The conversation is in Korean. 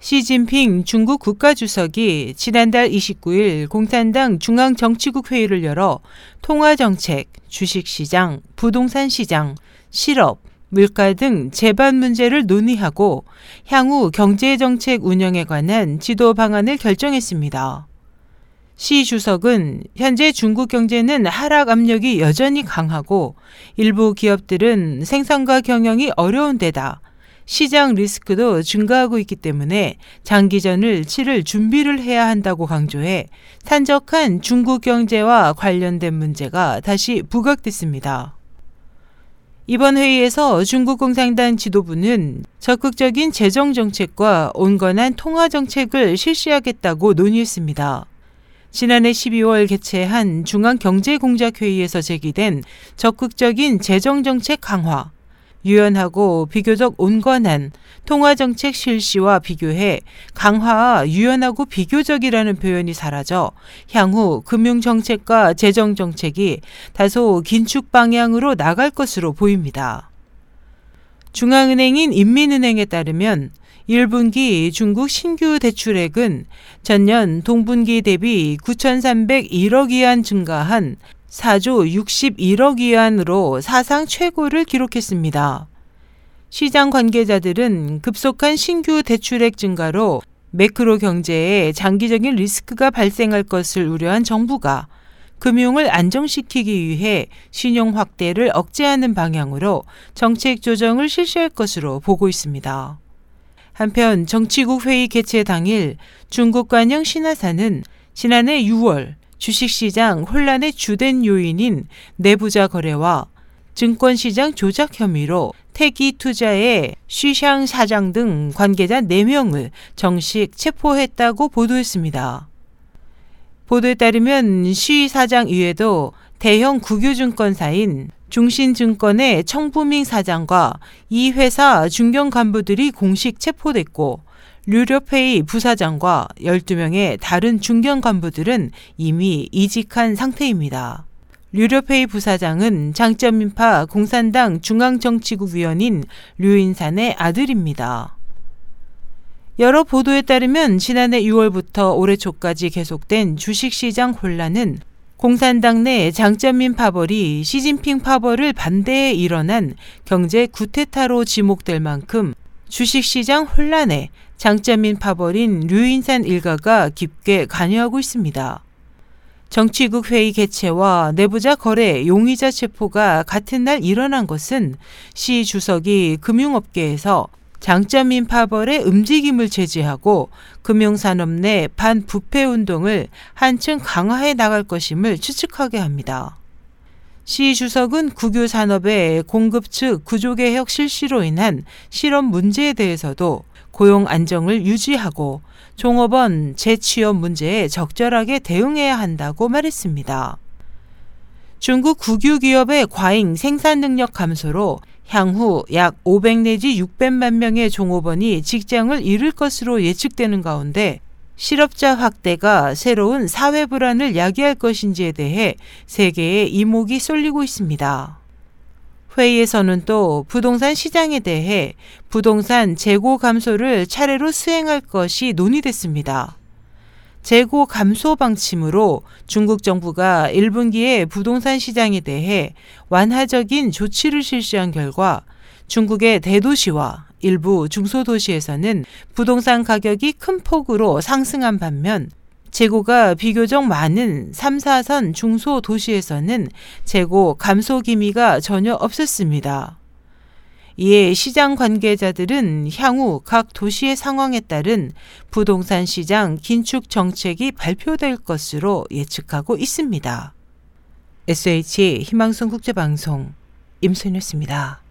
시진핑 중국 국가주석이 지난달 29일 공산당 중앙정치국 회의를 열어 통화정책, 주식시장, 부동산 시장, 실업, 물가 등 재반 문제를 논의하고 향후 경제정책 운영에 관한 지도 방안을 결정했습니다. 시 주석은 현재 중국 경제는 하락 압력이 여전히 강하고 일부 기업들은 생산과 경영이 어려운 데다 시장 리스크도 증가하고 있기 때문에 장기전을 치를 준비를 해야 한다고 강조해 산적한 중국 경제와 관련된 문제가 다시 부각됐습니다. 이번 회의에서 중국 공산당 지도부는 적극적인 재정 정책과 온건한 통화 정책을 실시하겠다고 논의했습니다. 지난해 12월 개최한 중앙경제공작회의에서 제기된 적극적인 재정정책 강화, 유연하고 비교적 온건한 통화정책 실시와 비교해 강화와 유연하고 비교적이라는 표현이 사라져 향후 금융정책과 재정정책이 다소 긴축 방향으로 나갈 것으로 보입니다. 중앙은행인 인민은행에 따르면 1분기 중국 신규 대출액은 전년 동분기 대비 9,301억 위안 증가한 4조 61억 위안으로 사상 최고를 기록했습니다. 시장 관계자들은 급속한 신규 대출액 증가로 매크로 경제에 장기적인 리스크가 발생할 것을 우려한 정부가 금융을 안정시키기 위해 신용 확대를 억제하는 방향으로 정책 조정을 실시할 것으로 보고 있습니다. 한편 정치국 회의 개최 당일 중국 관영 신화사는 지난해 6월 주식시장 혼란의 주된 요인인 내부자 거래와 증권시장 조작 혐의로 태기 투자의 쉬샹 사장 등 관계자 4명을 정식 체포했다고 보도했습니다. 보도에 따르면 쉬 사장 이외에도 대형 국유증권사인 중신증권의 청부밍 사장과 이 회사 중견 간부들이 공식 체포됐고 류료페이 부사장과 12명의 다른 중견 간부들은 이미 이직한 상태입니다. 류료페이 부사장은 장점인파 공산당 중앙정치국 위원인 류인산의 아들입니다. 여러 보도에 따르면 지난해 6월부터 올해 초까지 계속된 주식시장 혼란은 공산당 내 장점민 파벌이 시진핑 파벌을 반대해 일어난 경제 구테타로 지목될 만큼 주식시장 혼란에 장점인 파벌인 류인산 일가가 깊게 관여하고 있습니다. 정치국 회의 개최와 내부자 거래 용의자 체포가 같은 날 일어난 것은 시 주석이 금융업계에서 장점인 파벌의 움직임을 제지하고 금융산업 내 반부패 운동을 한층 강화해 나갈 것임을 추측하게 합니다. 시 주석은 국유 산업의 공급 측 구조 개혁 실시로 인한 실업 문제에 대해서도 고용 안정을 유지하고 종업원 재취업 문제에 적절하게 대응해야 한다고 말했습니다. 중국 국유 기업의 과잉 생산 능력 감소로 향후 약 500 내지 600만 명의 종업원이 직장을 잃을 것으로 예측되는 가운데 실업자 확대가 새로운 사회 불안을 야기할 것인지에 대해 세계의 이목이 쏠리고 있습니다. 회의에서는 또 부동산 시장에 대해 부동산 재고 감소를 차례로 수행할 것이 논의됐습니다. 재고 감소 방침으로 중국 정부가 1분기에 부동산 시장에 대해 완화적인 조치를 실시한 결과 중국의 대도시와 일부 중소도시에서는 부동산 가격이 큰 폭으로 상승한 반면 재고가 비교적 많은 3, 4선 중소도시에서는 재고 감소 기미가 전혀 없었습니다. 이에 시장 관계자들은 향후 각 도시의 상황에 따른 부동산 시장 긴축 정책이 발표될 것으로 예측하고 있습니다. SH 희망성 국제방송 임소연이었습니다.